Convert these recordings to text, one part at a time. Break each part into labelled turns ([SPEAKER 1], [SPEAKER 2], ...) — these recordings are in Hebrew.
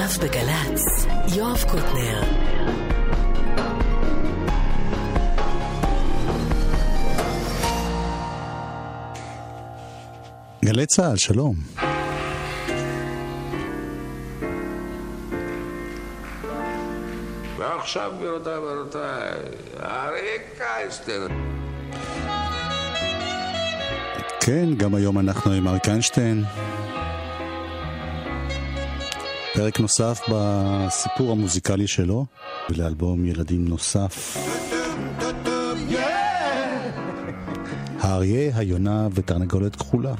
[SPEAKER 1] עכשיו בגל"צ, יואב קוטנר.
[SPEAKER 2] גלי צה"ל, שלום.
[SPEAKER 3] ועכשיו, גבירותיי ורבותיי, אריק איינשטיין.
[SPEAKER 2] כן, גם היום אנחנו עם אריק איינשטיין. פרק נוסף בסיפור המוזיקלי שלו, ולאלבום ילדים נוסף. האריה, היונה ותרנגולת כחולה.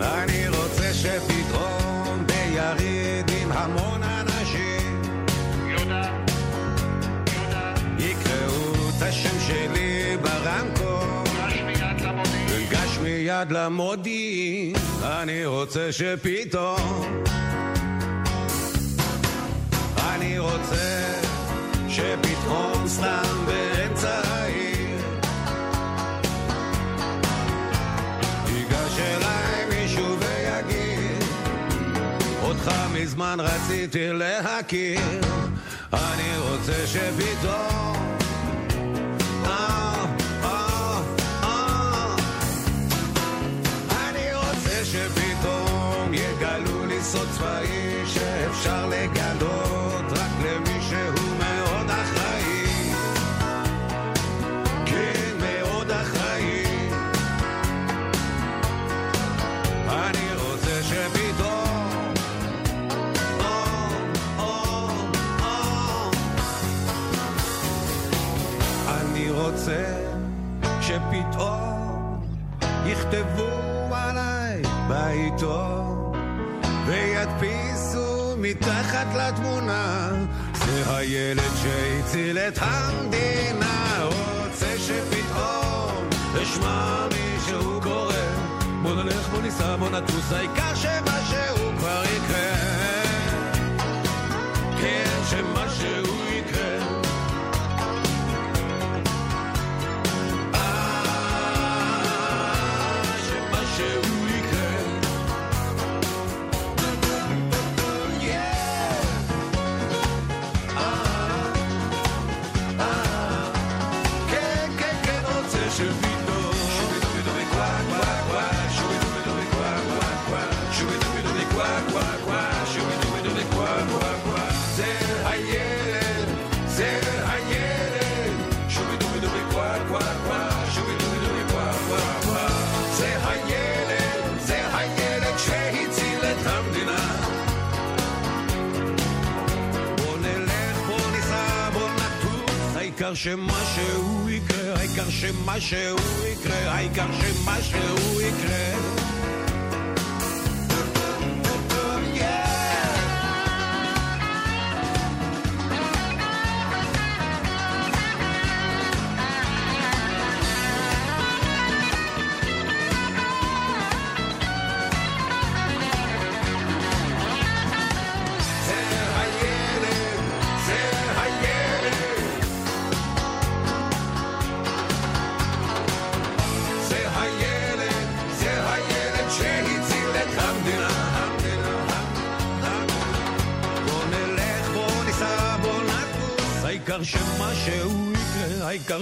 [SPEAKER 4] אני רוצה שפתאום ביריד עם המון למודיעין אני רוצה שפתאום אני רוצה שפתאום סתם באמצע העיר ייגש אליי מישהו ויגיד אותך מזמן רציתי להכיר אני רוצה שפתאום סוד צבאי שאפשר לגלות שמשהו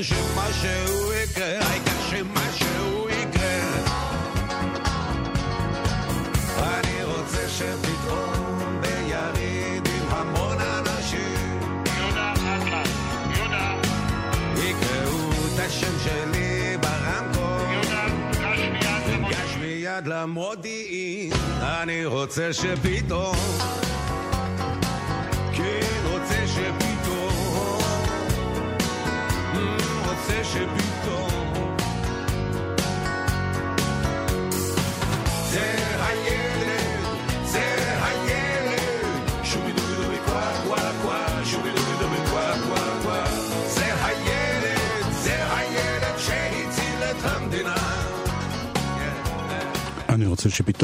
[SPEAKER 4] העיקר שמשהו יקרה, העיקר שמשהו יקרה. אני רוצה שפתאום ביריד עם המון אנשים. יקראו את השם שלי ברמקול. גש מיד למודיעין. אני רוצה שפתאום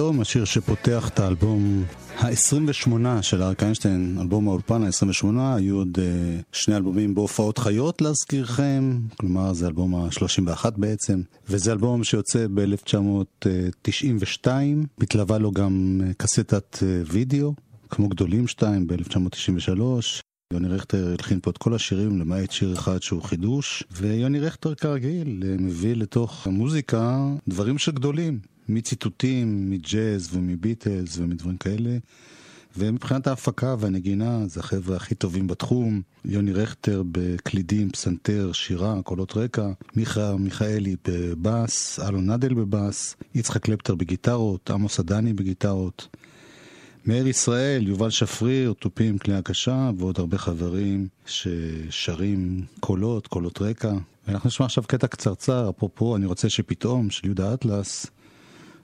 [SPEAKER 4] שפתאום,
[SPEAKER 2] השיר שפותח את האלבום ה-28 של אריק איינשטיין, אלבום האולפן ה-28, היו עוד uh, שני אלבומים בהופעות חיות להזכירכם, כלומר זה אלבום ה-31 בעצם, וזה אלבום שיוצא ב-1992, מתלווה לו גם uh, קסטת uh, וידאו, כמו גדולים 2 ב-1993. יוני רכטר הלחין פה את כל השירים למעט שיר אחד שהוא חידוש ויוני רכטר כרגיל מביא לתוך המוזיקה דברים של גדולים מציטוטים, מג'אז ומביטלס ומדברים כאלה. ומבחינת ההפקה והנגינה זה החבר'ה הכי טובים בתחום. יוני רכטר בקלידים, פסנתר, שירה, קולות רקע, מיכה מיכאלי בבאס, אלון נדל בבאס, יצחק קלפטר בגיטרות, עמוס עדני בגיטרות. מאיר ישראל, יובל שפריר, תופים כלי הקשה ועוד הרבה חברים ששרים קולות, קולות רקע. ואנחנו נשמע עכשיו קטע קצרצר, אפרופו אני רוצה שפתאום, של יהודה אטלס,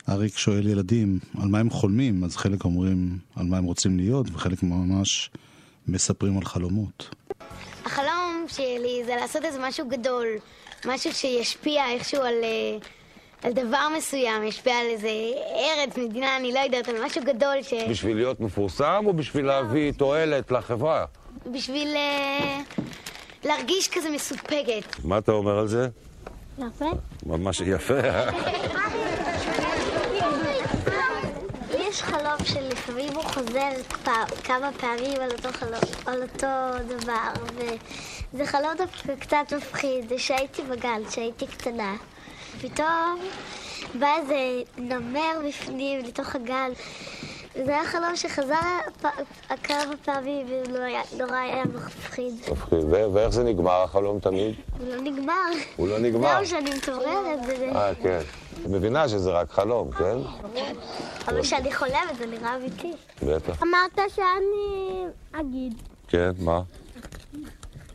[SPEAKER 2] אריק שואל ילדים על מה הם חולמים, אז חלק אומרים על מה הם רוצים להיות, וחלק ממש מספרים על חלומות.
[SPEAKER 5] החלום שלי זה לעשות איזה משהו גדול, משהו שישפיע איכשהו על, אה, על דבר מסוים, ישפיע על איזה ארץ, מדינה, אני לא יודעת, על משהו גדול ש...
[SPEAKER 3] בשביל להיות מפורסם או בשביל להביא תועלת לחברה?
[SPEAKER 5] בשביל אה, להרגיש כזה מסופקת.
[SPEAKER 3] מה אתה אומר על זה?
[SPEAKER 5] יפה.
[SPEAKER 3] ממש יפה.
[SPEAKER 5] יש חלום שלפעמים הוא חוזר כמה פעמים על אותו חלום, על אותו דבר, וזה חלום דווקא קצת מפחיד, זה שהייתי בגן, שהייתי קטנה. פתאום בא איזה נמר בפנים, לתוך הגן. זה היה חלום שחזר כמה פעמים, ונורא היה- נורא היה מפחיד.
[SPEAKER 3] מפחיד. ואיך זה נגמר החלום תמיד?
[SPEAKER 5] הוא לא נגמר.
[SPEAKER 3] הוא לא נגמר.
[SPEAKER 5] זהו שאני מתעוררת, וזה...
[SPEAKER 3] אה, כן. את מבינה שזה רק חלום, כן?
[SPEAKER 5] אבל כשאני חולמת זה נראה אמיתי.
[SPEAKER 3] בטח.
[SPEAKER 6] אמרת שאני אגיד,
[SPEAKER 3] כן, מה?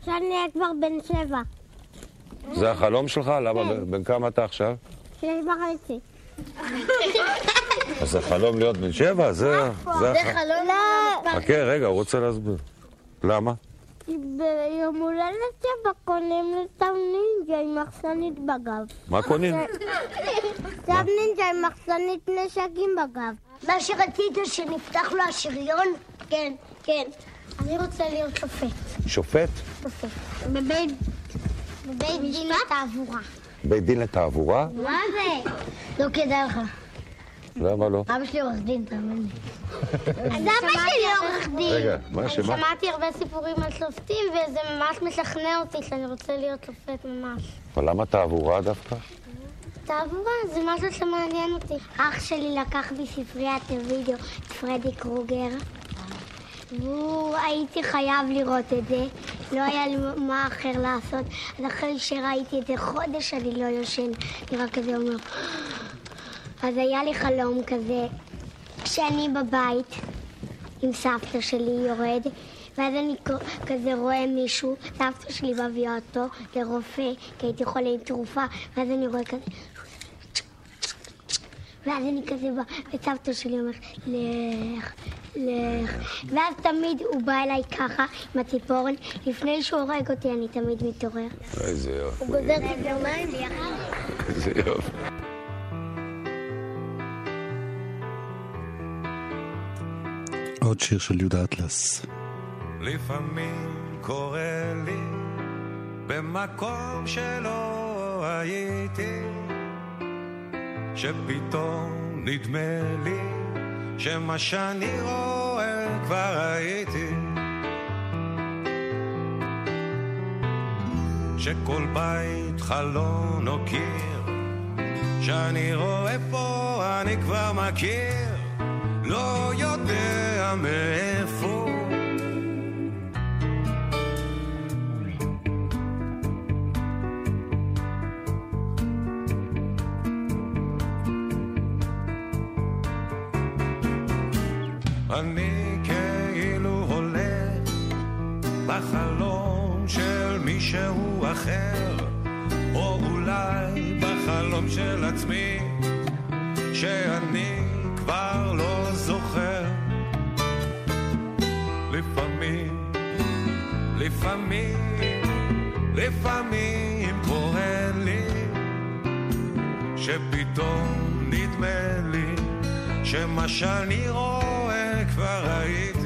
[SPEAKER 6] שאני אהיה כבר בן שבע,
[SPEAKER 3] זה החלום שלך? למה? בן- בן כמה אתה עכשיו?
[SPEAKER 6] שש וחצי.
[SPEAKER 3] אז זה חלום להיות בן שבע? זה... זה
[SPEAKER 5] חלום...
[SPEAKER 6] לא,
[SPEAKER 3] חכה, רגע, הוא רוצה להסביר. למה?
[SPEAKER 6] ביום הולדת שבע קונים לי סתם נינג'ה עם מחסנית בגב.
[SPEAKER 3] מה קונים?
[SPEAKER 6] סתם נינג'ה עם מחסנית נשקים בגב.
[SPEAKER 5] מה שרצית שנפתח לו השריון? כן, כן. אני רוצה להיות שופט.
[SPEAKER 3] שופט?
[SPEAKER 5] שופט.
[SPEAKER 6] בבית
[SPEAKER 5] בבית דין לתעבורה.
[SPEAKER 3] בית דין לתעבורה?
[SPEAKER 5] מה זה? לא כדאי לך.
[SPEAKER 3] למה לא?
[SPEAKER 5] אבא שלי עורך דין, תאמין לי.
[SPEAKER 6] אז אבא שלי עורך דין.
[SPEAKER 3] רגע, מה שמה?
[SPEAKER 5] שמעתי הרבה סיפורים על שופטים, וזה ממש משכנע אותי שאני רוצה להיות שופט ממש.
[SPEAKER 3] אבל למה תעבורה דווקא?
[SPEAKER 5] תעבורה, זה משהו שמעניין אותי. אח שלי לקח מספריית הווידאו את פרדי קרוגר, והוא, הייתי חייב לראות את זה. לא היה לי מה אחר לעשות. אז אחרי שראיתי את זה חודש אני לא יושן. אני רק כזה אומר... אז היה לי חלום כזה, כשאני בבית עם סבתא שלי יורד, ואז אני כזה רואה מישהו, סבתא שלי מביאה אותו לרופא, כי הייתי חולה עם תרופה, ואז אני רואה כזה... ואז אני כזה בא, וסבתא שלי אומרת, לך, לך. ואז תמיד הוא בא אליי ככה, עם הציפורן, לפני שהוא הורג אותי אני תמיד מתעורר.
[SPEAKER 3] איזה יופי.
[SPEAKER 5] הוא גוזר ציפורניים ביחד.
[SPEAKER 3] איזה יופי.
[SPEAKER 2] עוד שיר של יהודה אטלס.
[SPEAKER 4] לפעמים קורה לי במקום שלא הייתי, שפתאום נדמה לי שמה שאני רואה כבר הייתי. שכל בית חלון או קיר שאני רואה פה אני כבר מכיר, לא יודע מאיפה. שמה שאני רואה כבר ראיתי.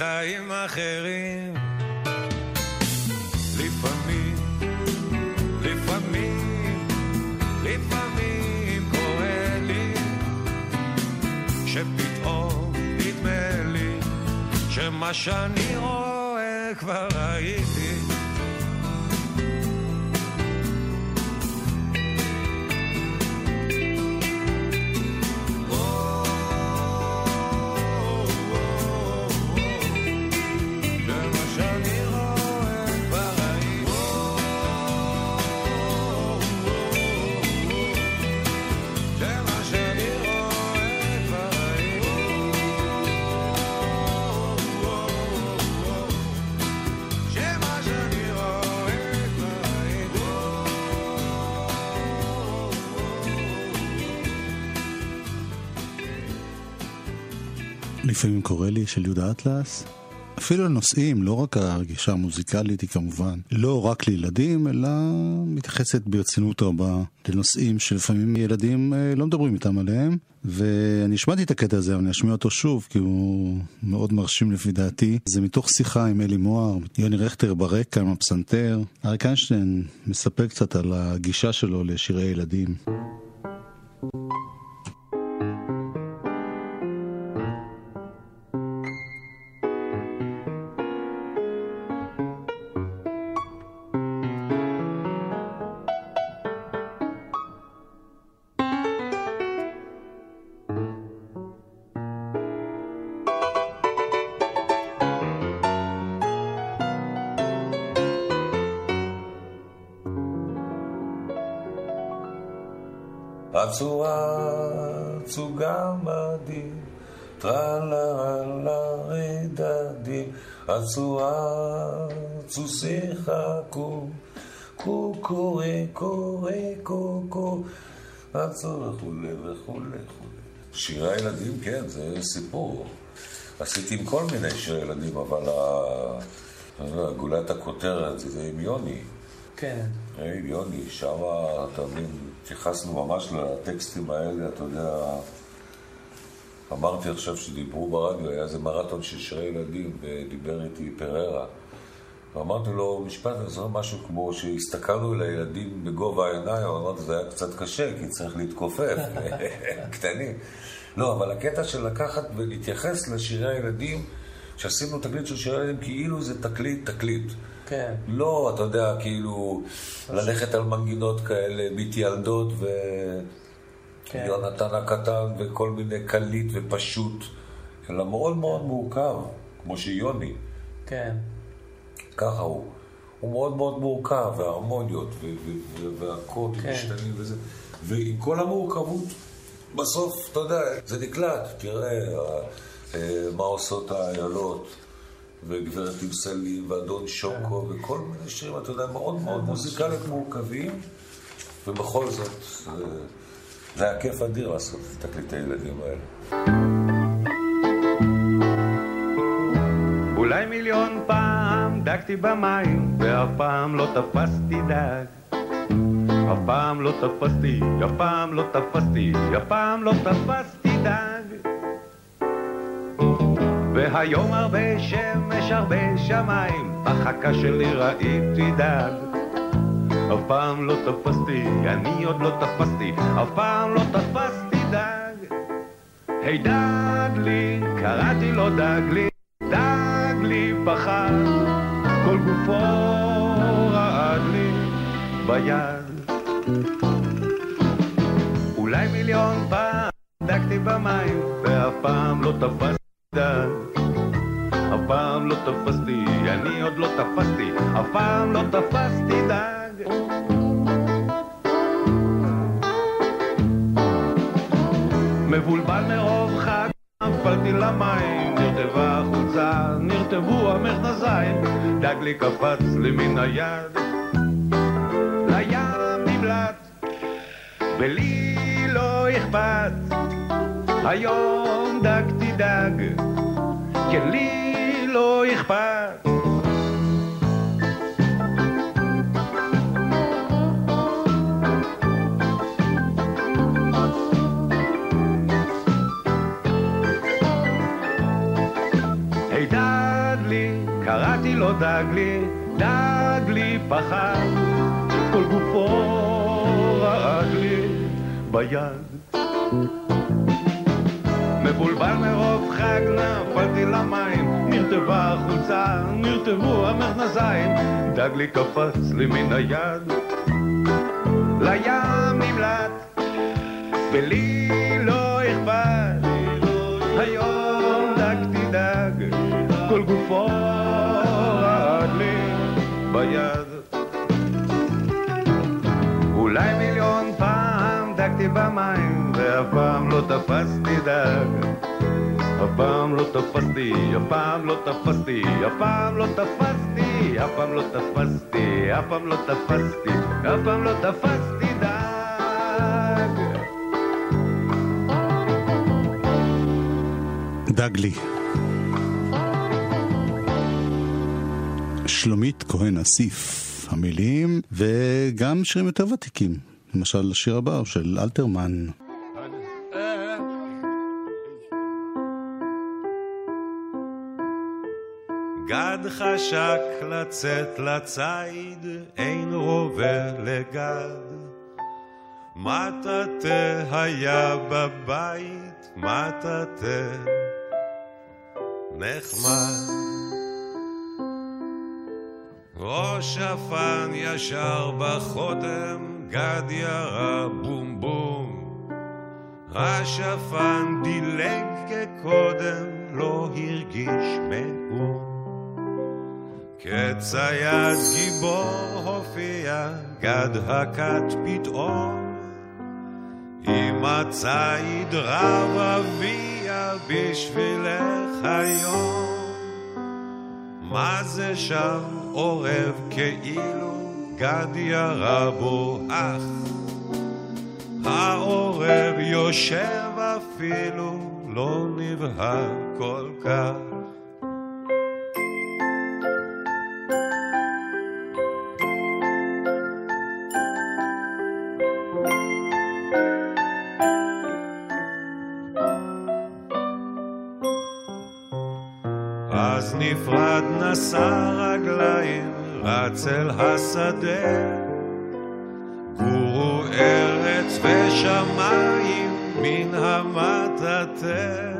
[SPEAKER 4] היו לי חיים אחרים לפעמים, לפעמים, לפעמים קורה לי שפתאום נדמה לי שמה שאני רואה כבר ראיתי.
[SPEAKER 2] לפעמים קורה לי של יהודה אטלס. אפילו לנושאים, לא רק הרגישה המוזיקלית היא כמובן לא רק לילדים, אלא מתייחסת ברצינות רבה לנושאים שלפעמים ילדים אה, לא מדברים איתם עליהם. ואני השמעתי את הקטע הזה, אבל אני אשמיע אותו שוב, כי הוא מאוד מרשים לפי דעתי. זה מתוך שיחה עם אלי מוהר, יוני רכטר ברקע עם הפסנתר. אריק איינשטיין מספר קצת על הגישה שלו לשירי ילדים.
[SPEAKER 3] הצורה צוגה מדהים, טרללה רדדים, הצורה צו שיחקו, קוקורי קורי קוקו, הצורה וכולי וכולי וכולי. שירי הילדים, כן, זה סיפור. עשיתי עם כל מיני שירי ילדים, אבל ה- יודע, גולת הכותרת זה עם יוני.
[SPEAKER 7] כן.
[SPEAKER 3] היי, יוני, אתה מבין, התייחסנו ממש לטקסטים האלה, אתה יודע, אמרתי עכשיו שדיברו ברדיו, היה איזה מרתון של שירי ילדים, ודיבר איתי פררה. ואמרתי לו, משפט, אני זוכר משהו כמו שהסתכלנו על הילדים בגובה העיניים, אמרתי, זה היה קצת קשה, כי צריך להתכופף, קטנים. לא, אבל הקטע של לקחת ולהתייחס לשירי הילדים, שעשינו תקליט של שירי ילדים, כאילו זה תקליט, תקליט.
[SPEAKER 7] כן.
[SPEAKER 3] לא, אתה יודע, כאילו, ללכת על מנגינות כאלה, מתיילדות ו...
[SPEAKER 7] כן.
[SPEAKER 3] יונתן הקטן וכל מיני קליט ופשוט, אלא מאוד מאוד מורכב, כמו שיוני,
[SPEAKER 7] כן.
[SPEAKER 3] ככה הוא. הוא מאוד מאוד מורכב, וההרמוניות, ו- ו- ו- והקודים
[SPEAKER 7] כן.
[SPEAKER 3] משתנים וזה. ועם כל המורכבות, בסוף, אתה יודע, זה נקלט. תראה, אה, מה עושות האיילות, וגברת עם סלים, ואדון שוקו, וכל מיני שירים, אתה יודע, מאוד מאוד מוזיקלית מורכבים, ובכל זאת, אה, זה היה כיף אדיר לעשות את תקליטי הילדים האלה.
[SPEAKER 8] אולי מיליון פעם דגתי במים, ואף פעם לא תפסתי דג. אף פעם לא תפסתי, אף פעם לא תפסתי, אף פעם לא תפסתי דג. והיום הרבה שמש, הרבה שמיים, בחכה שלי ראיתי דג. אף פעם לא תפסתי, אני עוד לא תפסתי, אף פעם לא תפסתי דג. היי דגלי, קראתי לו דגלי, דגלי פחד, כל גופו רעד לי ביד. אולי מיליון פעם דגתי במים, ואף פעם לא תפסתי דג. אף
[SPEAKER 9] פעם לא תפסתי, אני עוד לא תפסתי, אף פעם לא תפסתי דג. מבולבל מרוב חג, נפלתי למים, נרטבה החולצה, נרטבו המכנסיים, דג לי קפץ לי מן היד, לים נמלט, ולי לא אכפת, היום דג תדאג, כן לי לא אכפת. קראתי לו דגלי, דגלי פחד, כל גופו רעד לי ביד. מבולבל מרוב חג נפלתי למים, נרטבה החולצה, נרטבו המכנסיים, דגלי קפץ לי מן היד, לים נמלט, ולי לא אכפת, היום דג תדאג, כל גופו רעד לי ביד. אולי מיליון פעם דגתי במים, ואף פעם לא תפסתי דג. אף פעם לא תפסתי, אף פעם לא תפסתי, אף פעם לא תפסתי, אף פעם לא תפסתי, אף פעם לא תפסתי, אף פעם לא תפסתי דג.
[SPEAKER 2] דגלי. שלומית כהן אסיף, המילים, וגם שירים יותר ותיקים. למשל השיר הבא של אלתרמן.
[SPEAKER 4] גד חשק לצאת לציד, אין רובה לגד. מטאטא היה בבית, מטאטא נחמד. ראש שפן ישר בחותם, גד ירה בום בום. השפן דילג כקודם, לא הרגיש מאום. כצייד גיבור הופיע, גד הכת פתאום. עם הציד רב אביה בשבילך היום. מה זה שם עורב כאילו גד ירה בו אח? העורב יושב אפילו לא נבהל כל כך. נשא רגליים, רץ אל השדה. גורו ארץ ושמיים מן המטאטא.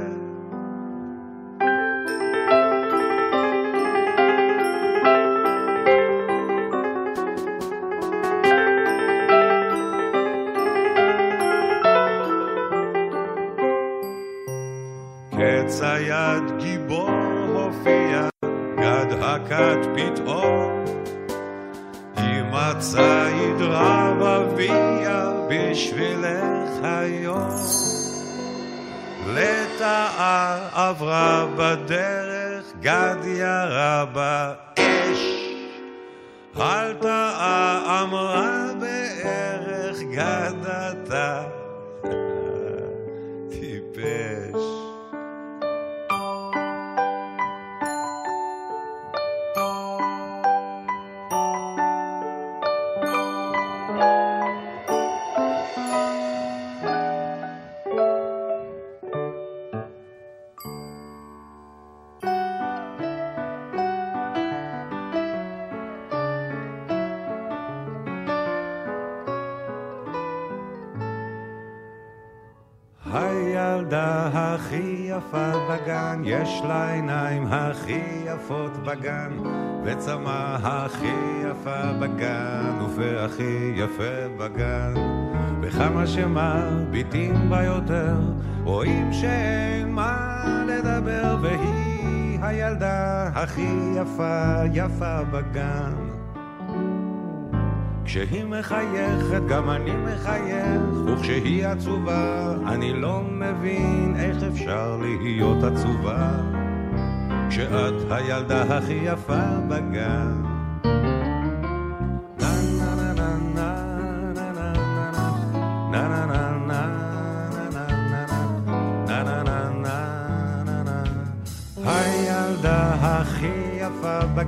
[SPEAKER 4] בגן, יש לה עיניים הכי יפות בגן, וצמא הכי יפה בגן, ופה הכי יפה בגן. וכמה שמביטים בה יותר, רואים שאין מה לדבר, והיא הילדה הכי יפה, יפה בגן. כשהיא מחייכת גם אני מחייך, וכשהיא עצובה אני לא מבין איך אפשר להיות עצובה. כשאת הילדה הכי יפה בגן.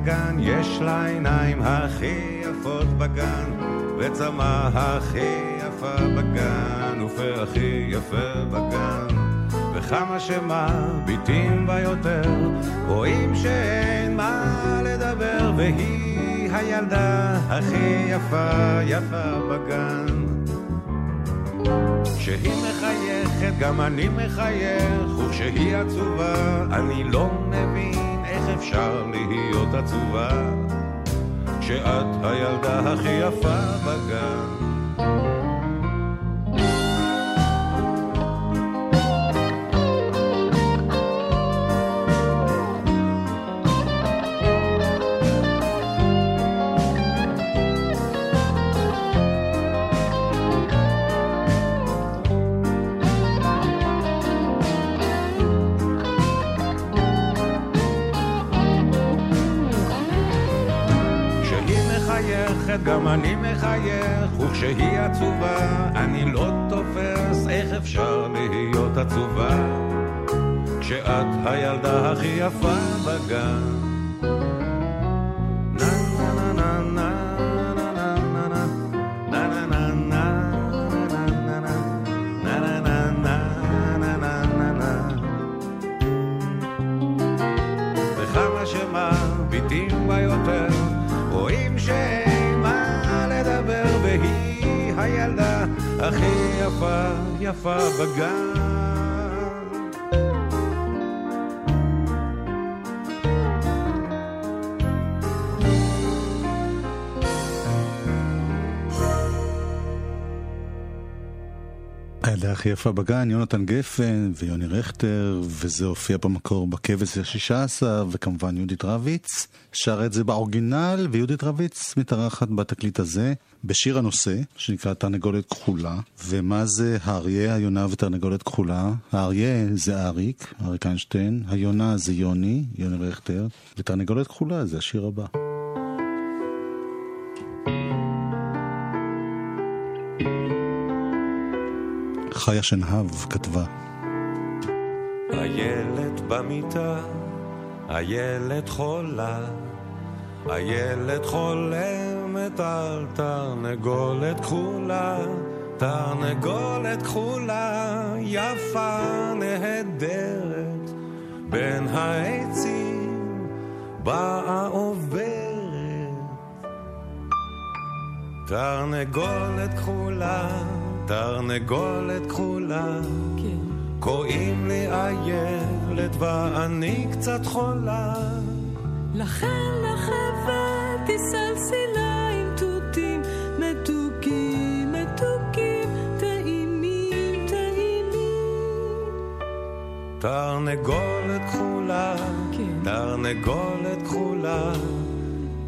[SPEAKER 4] בגן, יש לה עיניים הכי יפות בגן, וצמא הכי יפה בגן, ופה הכי יפה בגן. וכמה שמביטים בה יותר, רואים שאין מה לדבר, והיא הילדה הכי יפה, יפה בגן. כשהיא מחייכת גם אני מחייך, וכשהיא עצובה אני לא מבין אפשר להיות עצובה, כשאת הילדה הכי יפה בגן. מחייכת גם אני מחייך, וכשהיא עצובה אני לא תופס איך אפשר להיות עצובה, כשאת הילדה הכי יפה בגן. הכי יפה, יפה בגן.
[SPEAKER 2] הילדה הכי יפה בגן, יונתן גפן ויוני רכטר, וזה הופיע במקור בכבש השישה עשר, וכמובן יהודית רביץ שרה את זה באורגינל, ויהודית רביץ מתארחת בתקליט הזה בשיר הנושא, שנקרא תרנגולת כחולה. ומה זה האריה, היונה ותרנגולת כחולה? האריה זה אריק, אריק איינשטיין, היונה זה יוני, יוני רכטר, ותרנגולת כחולה זה השיר הבא. חיה שנהב כתבה.
[SPEAKER 4] הילד במיטה, הילד חולה, הילד חולמת על תרנגולת כחולה, תרנגולת כחולה, יפה נהדרת, בין העצים באה עוברת. תרנגולת כחולה, תרנגולת כחולה, קוראים לי איילת ואני קצת חולה.
[SPEAKER 10] לכן לך הבאתי סלסילה עם תותים מתוקים, מתוקים, טעימים, טעימים.
[SPEAKER 4] תרנגולת כחולה, תרנגולת כחולה,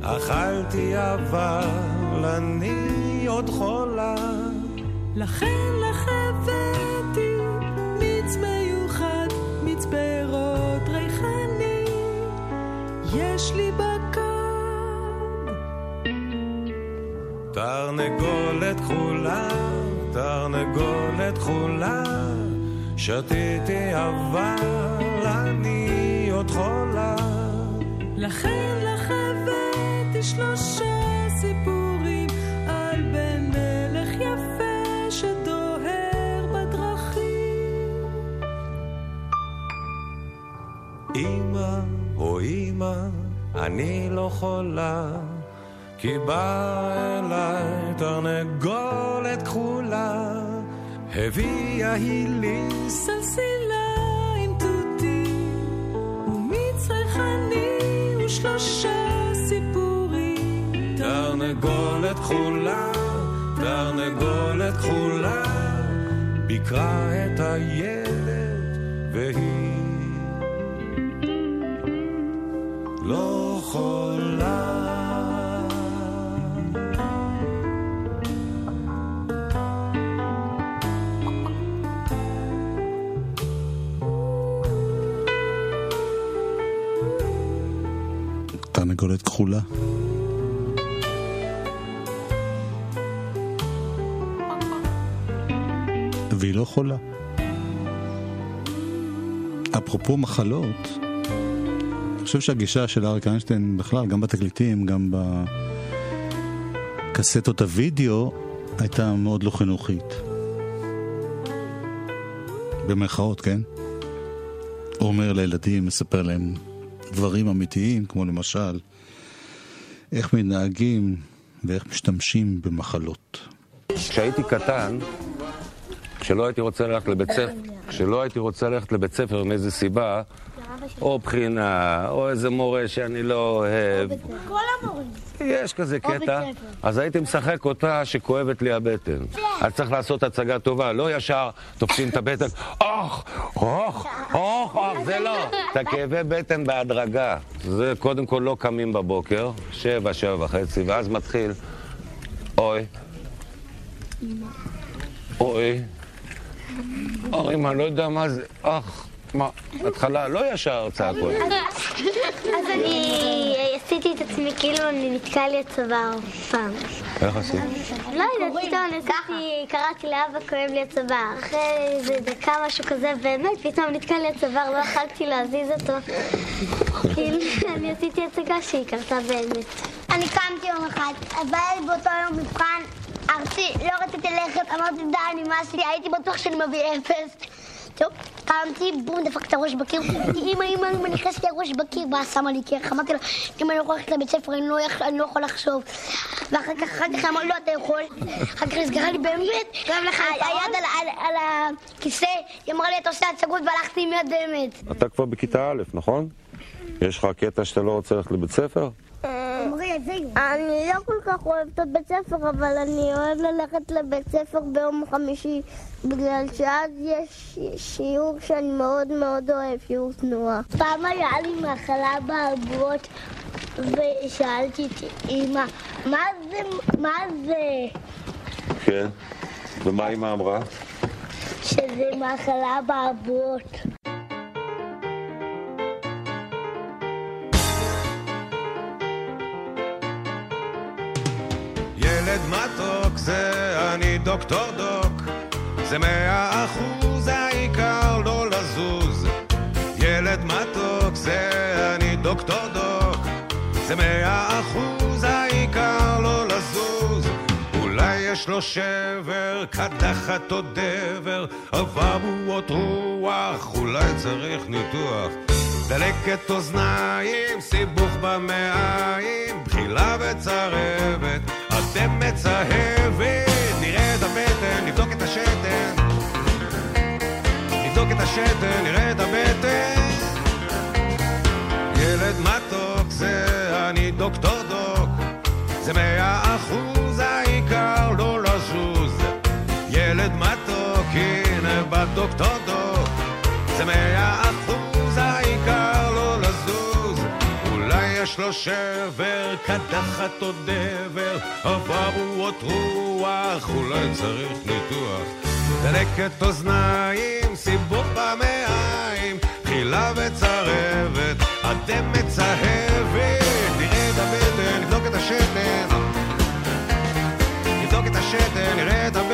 [SPEAKER 4] אכלתי אבל אני עוד חולה.
[SPEAKER 10] לכן לך הבאתי מיץ מיוחד, מיץ פירות ריחני, יש לי בכד.
[SPEAKER 4] תרנגולת כחולה, תרנגולת כחולה, שתיתי אבל אני עוד חולה.
[SPEAKER 10] לכן לך הבאתי שלושה
[SPEAKER 4] אמא, או אמא, אני לא חולה, כי באה אליי תרנגולת כחולה, הביאה היא לי
[SPEAKER 10] סלסילה עם תותים ומיץ ריחני ושלושה סיפורים.
[SPEAKER 4] תרנגולת כחולה, תרנגולת כחולה, ביקרה את הילד והיא לא חולה.
[SPEAKER 2] תרנגולת כחולה. והיא לא חולה. אפרופו מחלות, חושב שהגישה של אריק איינשטיין בכלל, גם בתקליטים, גם בקסטות הוידאו, הייתה מאוד לא חינוכית. במרכאות, כן? הוא אומר לילדים, מספר להם דברים אמיתיים, כמו למשל, איך מתנהגים ואיך משתמשים במחלות.
[SPEAKER 3] כשהייתי קטן, כשלא הייתי רוצה ללכת לבית ספר, כשלא הייתי רוצה ללכת לבית ספר מאיזה סיבה, או בחינה, או איזה מורה שאני לא אוהב,
[SPEAKER 6] כל המורים.
[SPEAKER 3] יש כזה קטע. אז הייתי משחק אותה שכואבת לי הבטן. אז צריך לעשות הצגה טובה, לא ישר תופסים את הבטן, אוח, אוח, אוח, אוח, זה לא. את הכאבי בטן בהדרגה. זה קודם כל לא קמים בבוקר, שבע, שבע וחצי, ואז מתחיל, אוי, אוי, אוי, מה, לא יודע מה זה, אח, מה, התחלה, לא ישר צעקות.
[SPEAKER 5] אז אני עשיתי את עצמי כאילו אני נתקע לי הצוואר פעם.
[SPEAKER 3] איך עשית?
[SPEAKER 5] לא יודעת, פתאום אני עשיתי, קראתי לאבא כואב לי הצוואר. אחרי איזה דקה משהו כזה, באמת, פתאום נתקע לי הצוואר, לא יכלתי להזיז אותו. כאילו, אני עשיתי הצגה שהיא קרתה באמת.
[SPEAKER 6] אני קמתי יום אחד, לי באותו יום מבחן ארצי, לא רציתי ללכת, אמרתי די, נמאס לי, הייתי בטוח שאני מביא אפס. טוב, קמתי, בום, דפק את הראש בקיר, אמא, אמא, אמא, נכנסתי הראש בקיר, ואז שמה לי קרח, אמרתי לה, אמא, אני לא יכולה ללכת לבית ספר, אני לא יכול- אני לא יכול לחשוב. ואחר כך, אחר כך אמר, לא, אתה יכול. אחר כך נסגרה לי באמת, היד על- על- על הכיסא, היא אמרה לי, אתה עושה הצגות, והלכתי עם יד באמת.
[SPEAKER 3] אתה כבר בכיתה א', נכון? יש לך קטע שאתה לא רוצה ללכת לבית ספר?
[SPEAKER 6] אני לא כל כך אוהבת את בית ספר, אבל אני אוהב ללכת לבית ספר ביום חמישי, בגלל שאז יש שיעור שאני מאוד מאוד אוהב, שיעור תנועה. פעם היה לי מחלה באבוות, ושאלתי את אמא, מה זה, מה זה?
[SPEAKER 3] כן. ומה אמא אמרה?
[SPEAKER 6] שזה מחלה באבוות.
[SPEAKER 4] ילד מתוק זה אני דוקטור דוק. זה מאה אחוז העיקר לא לזוז. ילד מתוק זה אני דוקטור דוק. זה מאה אחוז העיקר לא לזוז. אולי יש לו שבר, קדחת או דבר אבעבועות רוח, אולי צריך ניתוח. דלקת אוזניים, סיבוך במעיים, בחילה וצרבת, אתם מצהבת, נראה את הבטן, נבדוק את השתן, נבדוק את השתן, נראה את הבטן. ילד מתוק זה אני דוקטור דוק, זה מאה אחוז העיקר לא לזוז. ילד מתוק, הנה בדוקטור דוק, זה מאה אחוז יש לו שבר, קדחת או דבר, אבעבועות רוח, אולי צריך ניתוח. דלקת אוזניים, סיבוך במעיים, חילה וצרבת, אתם מצהבת. נראה את הבטן, נבדוק את השתן. נבדוק את השתן, נראה את הבטן.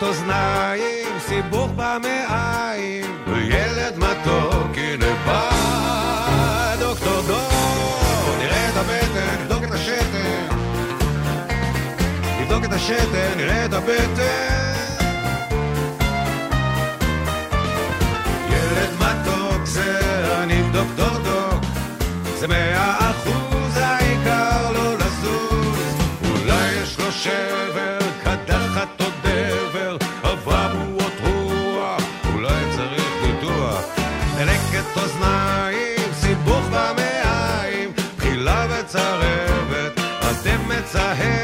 [SPEAKER 4] דלקת אוזניים, סיבוך במעיים, ילד מתוק, הנה בא דוקטור דור, נראה את הבטן, נבדוק את השתן, נבדוק את השתן, נראה את הבטן. ילד מתוק זה אני דוקטור דוק, זה מאה אחוז minutes ahead.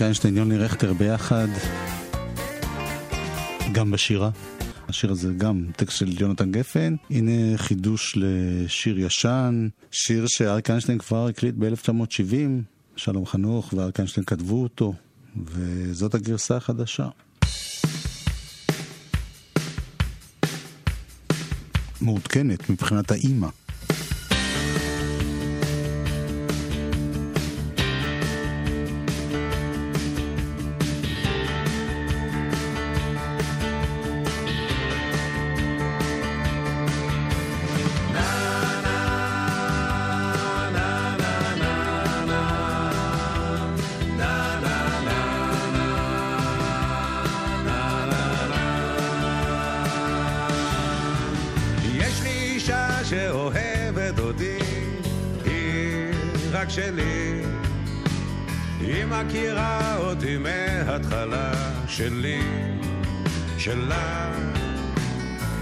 [SPEAKER 2] אריק איינשטיין, יוני רכטר ביחד, גם בשירה. השיר הזה גם טקסט של יונתן גפן. הנה חידוש לשיר ישן, שיר שאריק איינשטיין כבר הקליט ב-1970, שלום חנוך ואריק איינשטיין כתבו אותו, וזאת הגרסה החדשה. מעודכנת מבחינת האימא.
[SPEAKER 4] רק שלי. היא מכירה אותי מההתחלה שלי, שלה.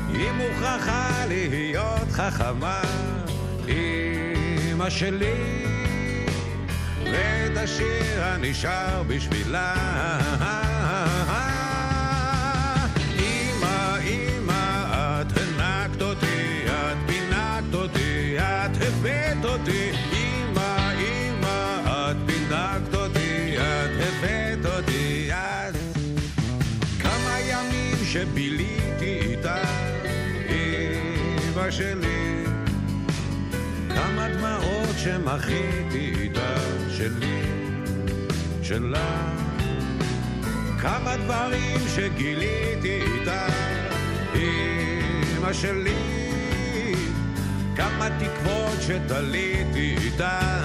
[SPEAKER 4] היא מוכרחה להיות חכמה, אמא שלי. ואת השיר הנשאר בשבילה. אמא, אמא, את הנקת אותי, את פינקת אותי, את הבאת אותי. שלי. כמה דמעות שמחיתי איתה, שלי, שלה. כמה דברים שגיליתי איתה, אמא שלי. כמה תקוות שתליתי איתה.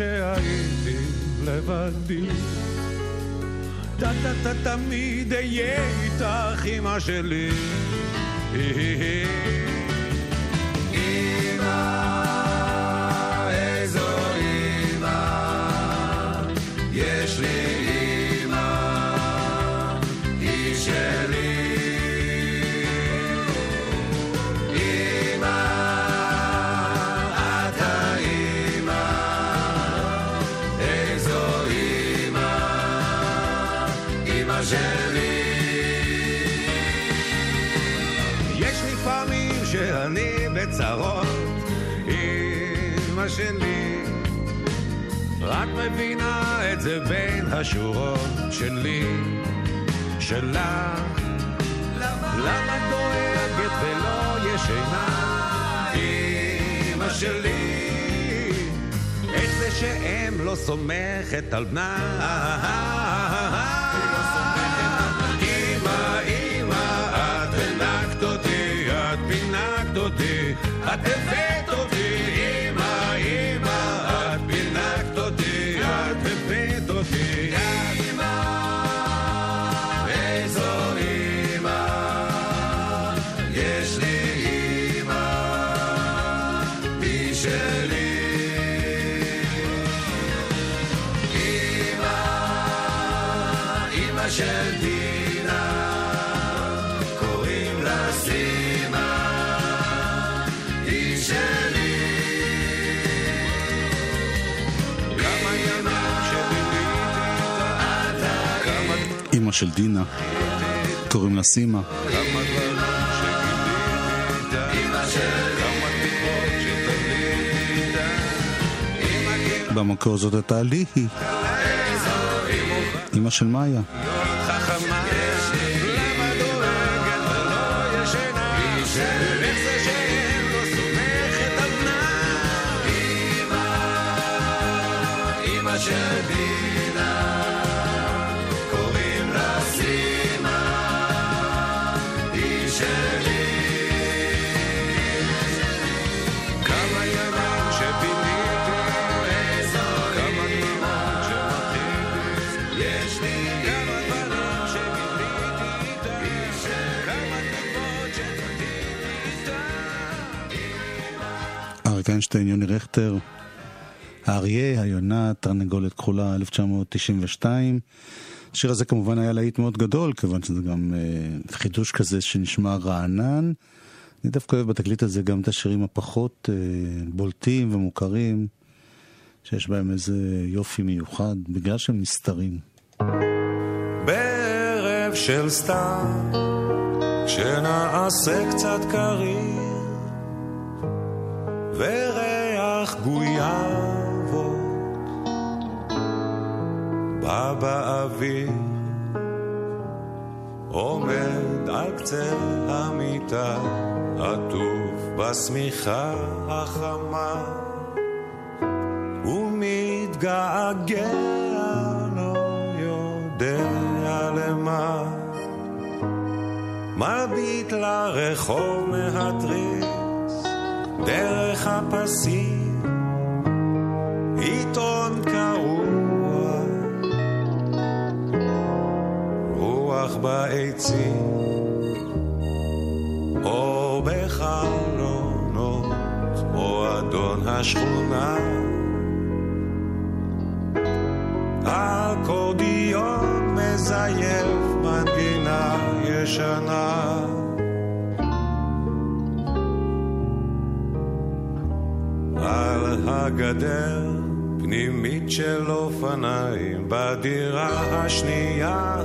[SPEAKER 4] כשהייתי לבדי. אתה תמיד אהיה איתך, אמא שלי. מבינה את זה בין השורות שלי, שלך. למה את דואגת ולא ישנה, אמא שלי? איך זה שאם לא סומכת על בנה?
[SPEAKER 2] אימא של דינה, קוראים לה סימה. במקור זאת הייתה ליהי, אימא של מאיה. איינשטיין, יוני רכטר, האריה, היונה, תרנגולת כחולה, 1992. השיר הזה כמובן היה להיט מאוד גדול, כיוון שזה גם אה, חידוש כזה שנשמע רענן. אני דווקא אוהב בתקליט הזה גם את השירים הפחות אה, בולטים ומוכרים, שיש בהם איזה יופי מיוחד, בגלל שהם נסתרים.
[SPEAKER 4] בערב של סתם, כשנעשה קצת קריר, וריח גויאבות בא באוויר, עומד על קצה המיטה, עטוף בשמיכה החמה, ומתגעגע לא יודע למה. מביט לרחוב מהתריס, דרך הפסים, עיתון קרוע, רוח בעצים, אור בחלונות, מועדון השכונה. אקורדיון מזייף מנגינה ישנה. הגדר פנימית של אופניים. בדירה השנייה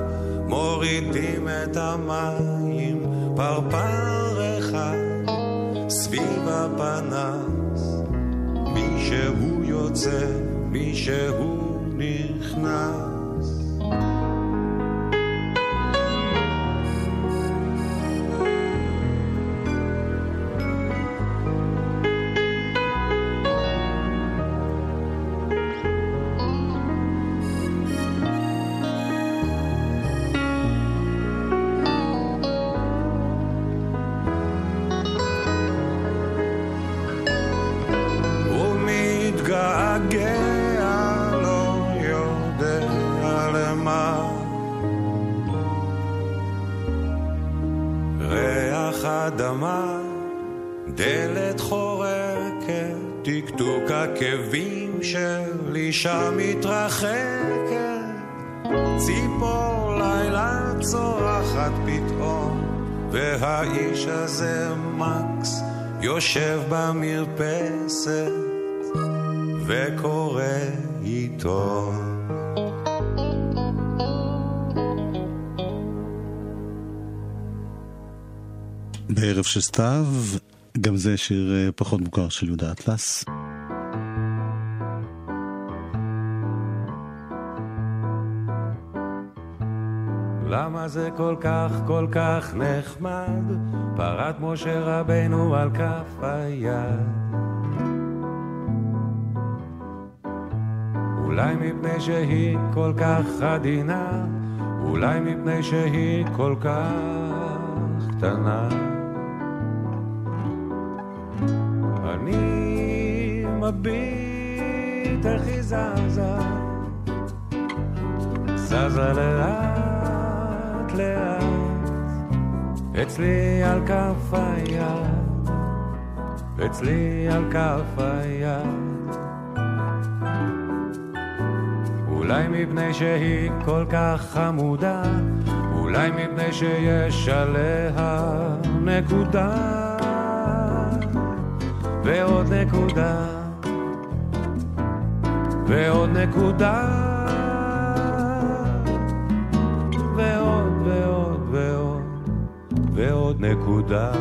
[SPEAKER 4] מורידים את המים פרפר אחד סביב הפנס. מי שהוא יוצא מי שהוא נכנס חורקת, טקטוק עקבים של אישה מתרחקת, ציפור לילה צורחת פתאום, והאיש הזה מקס יושב במרפסת וקורא עיתון.
[SPEAKER 2] בערב של סתיו, גם זה שיר אה, פחות מוכר של יהודה אטלס.
[SPEAKER 9] למה זה כל כך כל כך נחמד? פרת משה רבנו על כף היד. אולי מפני שהיא כל כך עדינה, אולי מפני שהיא כל כך קטנה. מביט איך היא זזה, זזה לאט לאט, אצלי על כף היד, אצלי על כף היד. אולי מפני שהיא כל כך חמודה, אולי מפני שיש עליה נקודה, ועוד נקודה, ועוד נקודה, ועוד ועוד ועוד, ועוד נקודה.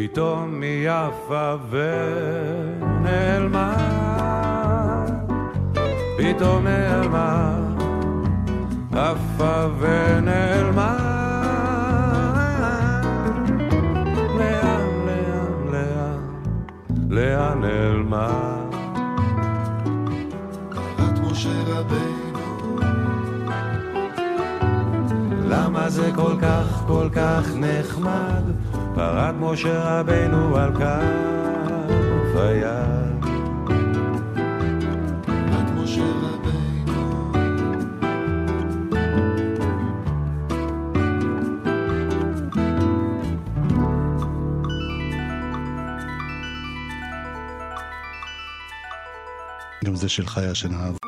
[SPEAKER 4] פתאום היא עפה ונעלמה. פתאום נעלמה עפה ונעלמה. לאן, לאן, לאן, לאן נעלמה?
[SPEAKER 11] את משה רבינו
[SPEAKER 4] למה זה כל כך כל כך נחמד פרד משה רבנו על כף היד
[SPEAKER 2] גם זה של חיה שנהב.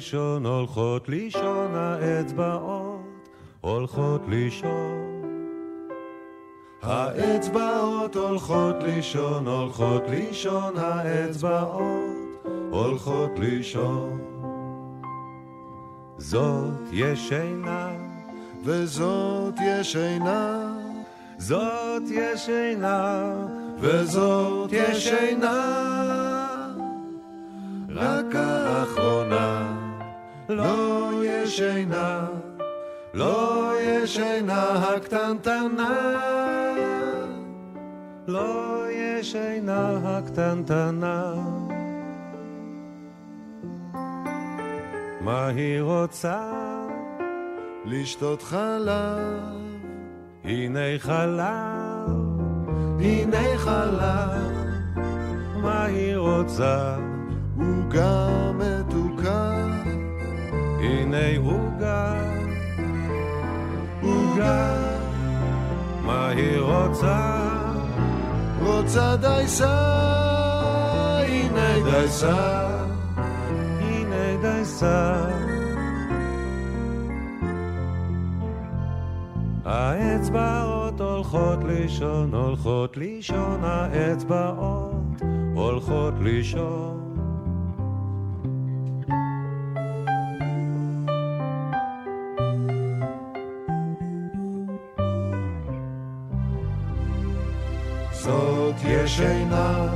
[SPEAKER 4] לישון, הולכות לישון, האצבעות הולכות לישון. האצבעות הולכות לישון, הולכות לישון, האצבעות הולכות לישון. זאת ישנה,
[SPEAKER 11] וזאת ישנה,
[SPEAKER 4] זאת ישנה,
[SPEAKER 11] וזאת ישנה, לא ישנה,
[SPEAKER 4] לא ישנה הקטנטנה, לא ישנה הקטנטנה. מה היא רוצה?
[SPEAKER 11] לשתות חלב,
[SPEAKER 4] הנה חלב,
[SPEAKER 11] הנה חלב,
[SPEAKER 4] מה היא רוצה?
[SPEAKER 11] עוגה מתוקה,
[SPEAKER 4] הנה עוגה,
[SPEAKER 11] עוגה,
[SPEAKER 4] מה היא רוצה?
[SPEAKER 11] רוצה דייסה, הנה דייסה,
[SPEAKER 4] הנה דייסה. האצבעות הולכות לישון, הולכות לישון, האצבעות הולכות לישון.
[SPEAKER 11] ישנה,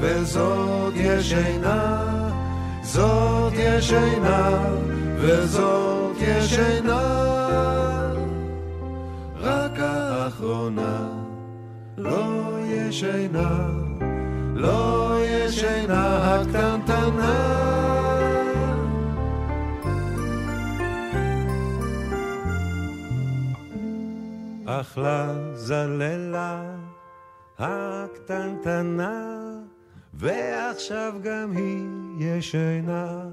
[SPEAKER 11] וזאת ישנה, זאת ישנה, וזאת ישנה, רק האחרונה לא ישנה, לא ישנה הקטנטנה.
[SPEAKER 4] אכלה זללה הקטנטנה, ועכשיו גם היא ישנה.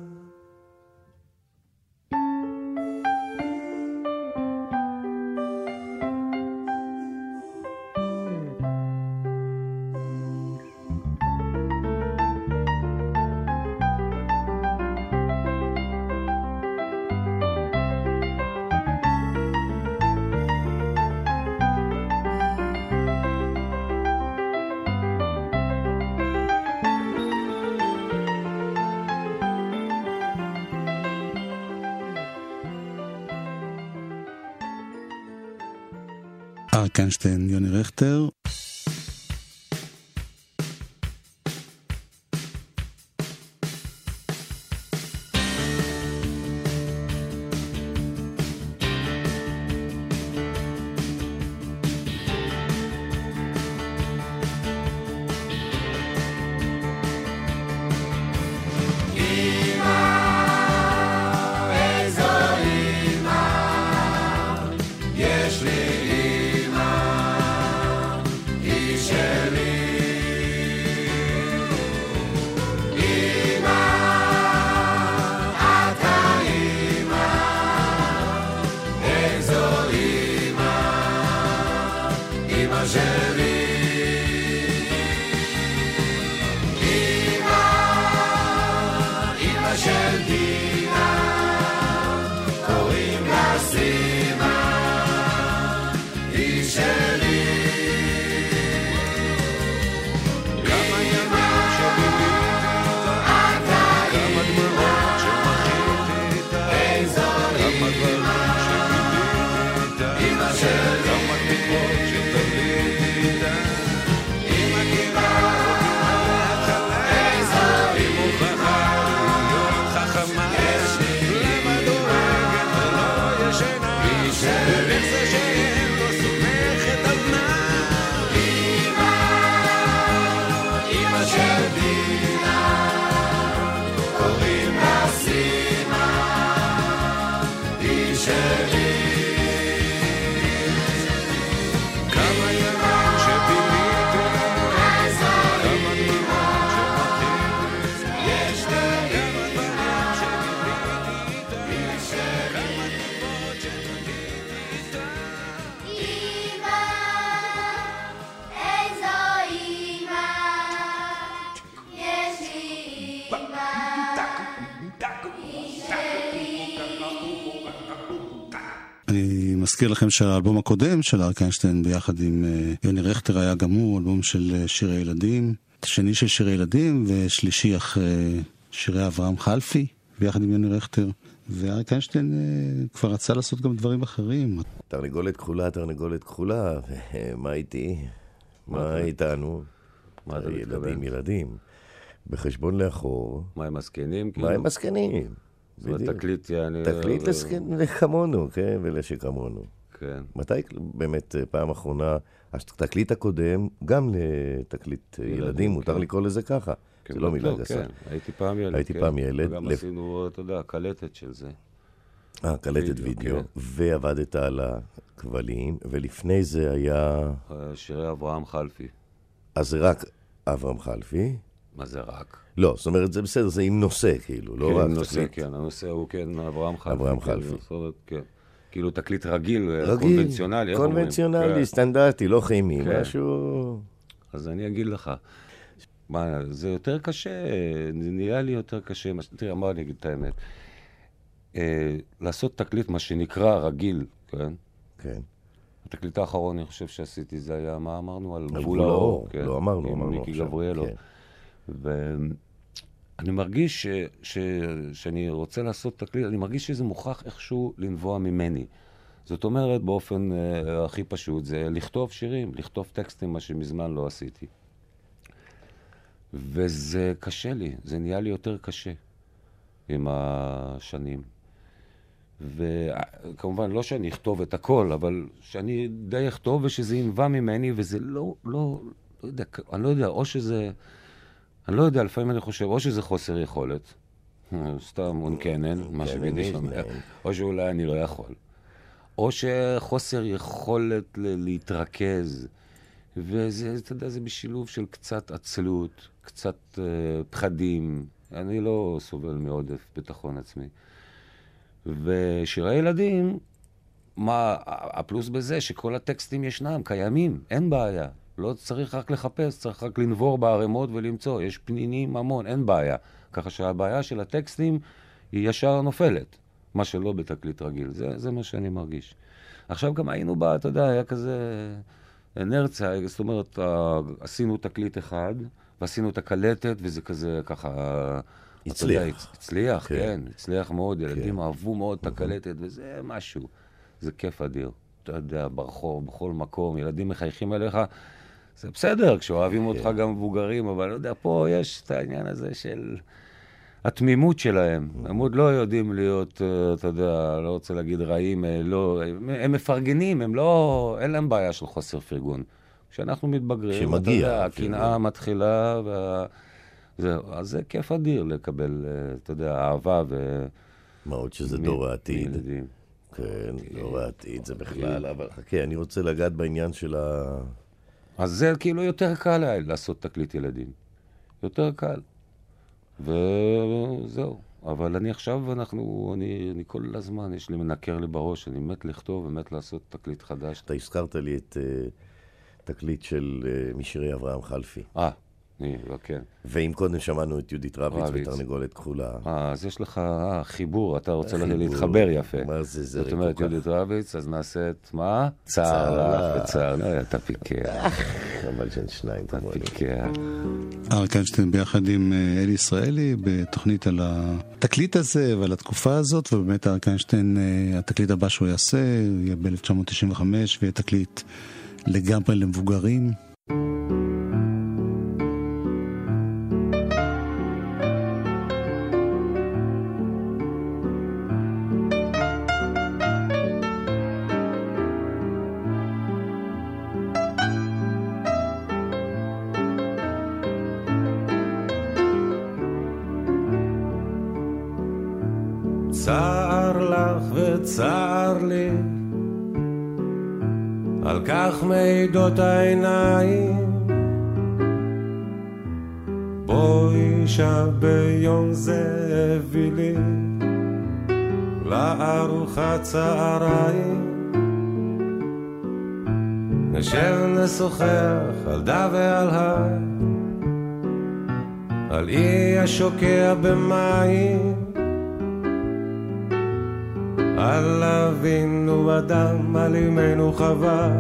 [SPEAKER 2] נזכיר לכם שהאלבום הקודם של אריק איינשטיין ביחד עם אה, יוני רכטר היה גם הוא אלבום של אה, שירי ילדים, שני של שירי ילדים ושלישי אחרי שירי אברהם חלפי ביחד עם יוני רכטר. ואריק איינשטיין אה, כבר רצה לעשות גם דברים אחרים.
[SPEAKER 12] תרנגולת כחולה, תרנגולת כחולה, מה איתי? מה איתנו?
[SPEAKER 3] מה אתה
[SPEAKER 12] ילדים,
[SPEAKER 3] מתכוון?
[SPEAKER 12] ילדים. בחשבון לאחור.
[SPEAKER 3] מה עם הזקנים?
[SPEAKER 12] מה עם הזקנים?
[SPEAKER 3] זאת אומרת,
[SPEAKER 12] בדיוק.
[SPEAKER 3] תקליט יעני...
[SPEAKER 12] תקליט לכמונו, כן, ולשכמונו.
[SPEAKER 3] כן.
[SPEAKER 12] מתי באמת אה, פעם אחרונה, התקליט הקודם, גם לתקליט ילדים, מותר
[SPEAKER 3] כן.
[SPEAKER 12] לקרוא לזה ככה.
[SPEAKER 3] כן,
[SPEAKER 12] זה לא מילה
[SPEAKER 3] לא,
[SPEAKER 12] גסה.
[SPEAKER 3] כן, הייתי פעם ילד.
[SPEAKER 12] הייתי
[SPEAKER 3] כן.
[SPEAKER 12] פעם ילד.
[SPEAKER 3] וגם
[SPEAKER 12] לפ-
[SPEAKER 3] עשינו, אתה יודע, קלטת של זה.
[SPEAKER 12] אה, קלטת
[SPEAKER 3] וידאו, כן.
[SPEAKER 12] ועבדת על הכבלים, ולפני זה היה...
[SPEAKER 3] שירי אברהם חלפי.
[SPEAKER 12] אז זה רק אברהם חלפי.
[SPEAKER 3] מה זה רק?
[SPEAKER 12] לא, זאת אומרת, זה בסדר, זה עם נושא, כאילו, לא
[SPEAKER 3] כן,
[SPEAKER 12] רק
[SPEAKER 3] נושא,
[SPEAKER 12] תקליט.
[SPEAKER 3] כן, הנושא הוא כן אברהם חלפי.
[SPEAKER 12] אברהם
[SPEAKER 3] כן,
[SPEAKER 12] חלפי.
[SPEAKER 3] כן. כאילו תקליט רגיל,
[SPEAKER 12] רגיל,
[SPEAKER 3] קונבנציונלי.
[SPEAKER 12] קונבנציונלי,
[SPEAKER 3] כן.
[SPEAKER 12] סטנדרטי, לא כימי,
[SPEAKER 3] כן.
[SPEAKER 12] משהו...
[SPEAKER 3] אז אני אגיד לך, מה, זה יותר קשה, זה נהיה לי יותר קשה. תראה, מה אני אגיד את האמת? אה, לעשות תקליט, מה שנקרא רגיל, כן?
[SPEAKER 12] כן.
[SPEAKER 3] התקליט האחרון, אני חושב שעשיתי, זה היה, מה אמרנו? על גבול האור. כן,
[SPEAKER 12] לא אמרנו,
[SPEAKER 3] עם
[SPEAKER 12] אמרנו עכשיו,
[SPEAKER 3] גבריאלו.
[SPEAKER 12] כן.
[SPEAKER 3] ואני מרגיש ש... ש... שאני רוצה לעשות תקליט, אני מרגיש שזה מוכרח איכשהו לנבוע ממני. זאת אומרת, באופן uh, הכי פשוט, זה לכתוב שירים, לכתוב טקסטים, מה שמזמן לא עשיתי. וזה קשה לי, זה נהיה לי יותר קשה עם השנים. וכמובן, לא שאני אכתוב את הכל, אבל שאני די אכתוב ושזה ינבע ממני, וזה לא, לא, לא יודע, אני לא יודע, או שזה, אני לא יודע, לפעמים אני חושב, או שזה חוסר יכולת, סתם מונקנן, מה שביידיש אומר. או שאולי אני לא יכול. או שחוסר יכולת להתרכז, וזה, אתה יודע, זה בשילוב של קצת עצלות, קצת uh, פחדים. אני לא סובל מעודף ביטחון עצמי. ושירי ילדים, מה הפלוס בזה? שכל הטקסטים ישנם, קיימים, אין בעיה. לא צריך רק לחפש, צריך רק לנבור בערימות ולמצוא. יש פנינים המון, אין בעיה. ככה שהבעיה של הטקסטים היא ישר נופלת, מה שלא בתקליט רגיל. זה, זה מה שאני מרגיש. עכשיו גם היינו בה, אתה יודע, היה כזה אנרציה, זאת אומרת, עשינו תקליט אחד, ועשינו את הקלטת, וזה כזה ככה...
[SPEAKER 12] הצליח.
[SPEAKER 3] יודע, הצ- הצליח,
[SPEAKER 12] כן.
[SPEAKER 3] כן, הצליח מאוד, ילדים אהבו מאוד את הקלטת, וזה משהו. זה כיף אדיר. אתה יודע, ברחוב, בכל מקום, ילדים מחייכים אליך. זה בסדר, כשאוהבים אותך
[SPEAKER 12] כן.
[SPEAKER 3] גם מבוגרים, אבל לא יודע, פה יש את העניין הזה של התמימות שלהם. הם עוד לא יודעים להיות, אה, אתה יודע, לא רוצה להגיד רעים, אה, לא, הם, הם מפרגנים, הם לא, אין להם בעיה של חוסר פרגון. כשאנחנו מתבגרים, אתה
[SPEAKER 12] כשמגיע
[SPEAKER 3] יודע,
[SPEAKER 12] הפרגון.
[SPEAKER 3] הקנאה מתחילה, וה... זהו, אז זה כיף אדיר לקבל, אה, אתה יודע, אהבה ו...
[SPEAKER 12] מה עוד שזה
[SPEAKER 3] מ-
[SPEAKER 12] דור העתיד.
[SPEAKER 3] מילדים.
[SPEAKER 12] כן, דור העתיד זה בכלל, אבל חכה, אני רוצה לגעת בעניין של ה...
[SPEAKER 3] אז זה כאילו יותר קל היה לעשות תקליט ילדים. יותר קל. וזהו. אבל אני עכשיו, אנחנו, אני, אני כל הזמן, יש לי מנקר לי בראש, אני מת לכתוב ומת לעשות תקליט חדש.
[SPEAKER 12] אתה הזכרת לי את אה, תקליט של אה, משירי אברהם חלפי.
[SPEAKER 3] אה, אני, כן.
[SPEAKER 12] ואם קודם שמענו את יהודית רביץ
[SPEAKER 3] רביץ.
[SPEAKER 12] ותרנגולת כחולה.
[SPEAKER 3] אה, אז יש לך אה, חיבור, אתה רוצה
[SPEAKER 12] חיבור.
[SPEAKER 3] להתחבר יפה.
[SPEAKER 12] מה זה, זה
[SPEAKER 3] זאת אומרת, יהודית רביץ, אז נעשה את מה? צער לך
[SPEAKER 12] לך.
[SPEAKER 3] וצער. לא, אתה פיקח.
[SPEAKER 12] אבל של שניים כמוני.
[SPEAKER 3] פיקח.
[SPEAKER 2] אריק איינשטיין ביחד עם אה, אלי ישראלי בתוכנית על התקליט הזה ועל התקופה הזאת, ובאמת אריק איינשטיין, אה, התקליט הבא שהוא יעשה, יהיה ב-1995, ויהיה תקליט לגמרי למבוגרים.
[SPEAKER 4] צר כך מעידות העיניים. בואי שביום זה הביא לי לארוחת צהריים. נשב נשוחח על דה ועל הר, על אי השוקע במים. על אבינו אדם, על אמנו חווה,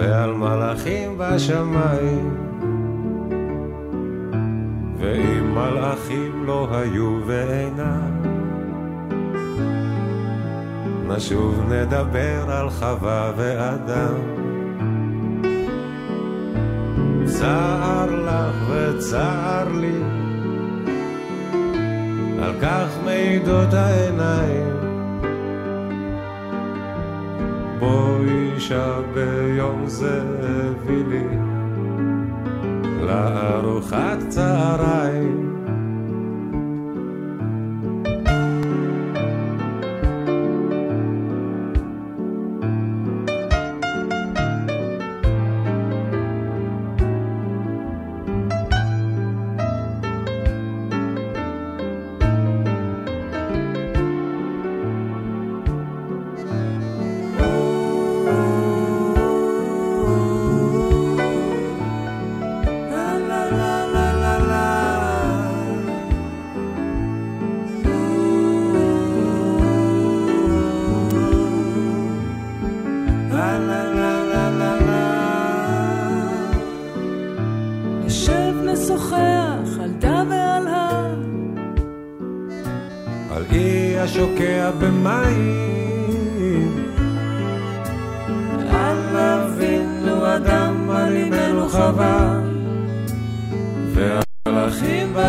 [SPEAKER 4] ועל מלאכים בשמיים. ואם מלאכים לא היו ואינם, נשוב נדבר על חווה ואדם. צער לך וצער לי, על כך מעידות העיניים. בואי אישה זה הביא לי לארוחת צהריים.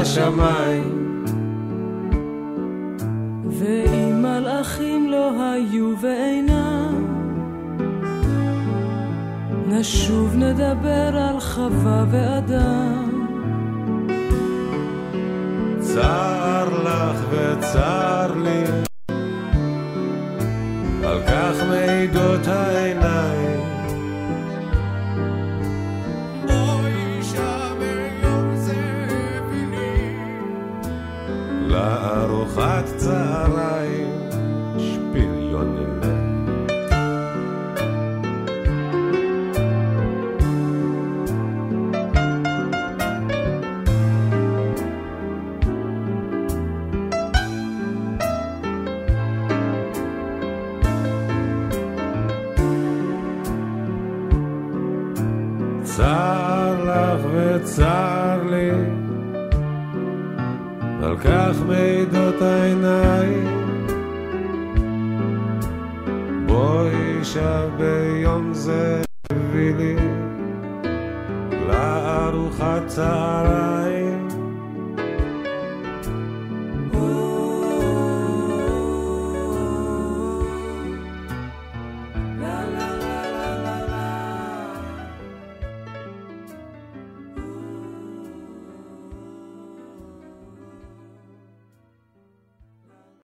[SPEAKER 4] בשמיים.
[SPEAKER 10] ואם מלאכים לא היו ואינם, נשוב נדבר על חווה ואדם.
[SPEAKER 4] צר לך וצר לי, על כך מעידות העיניים.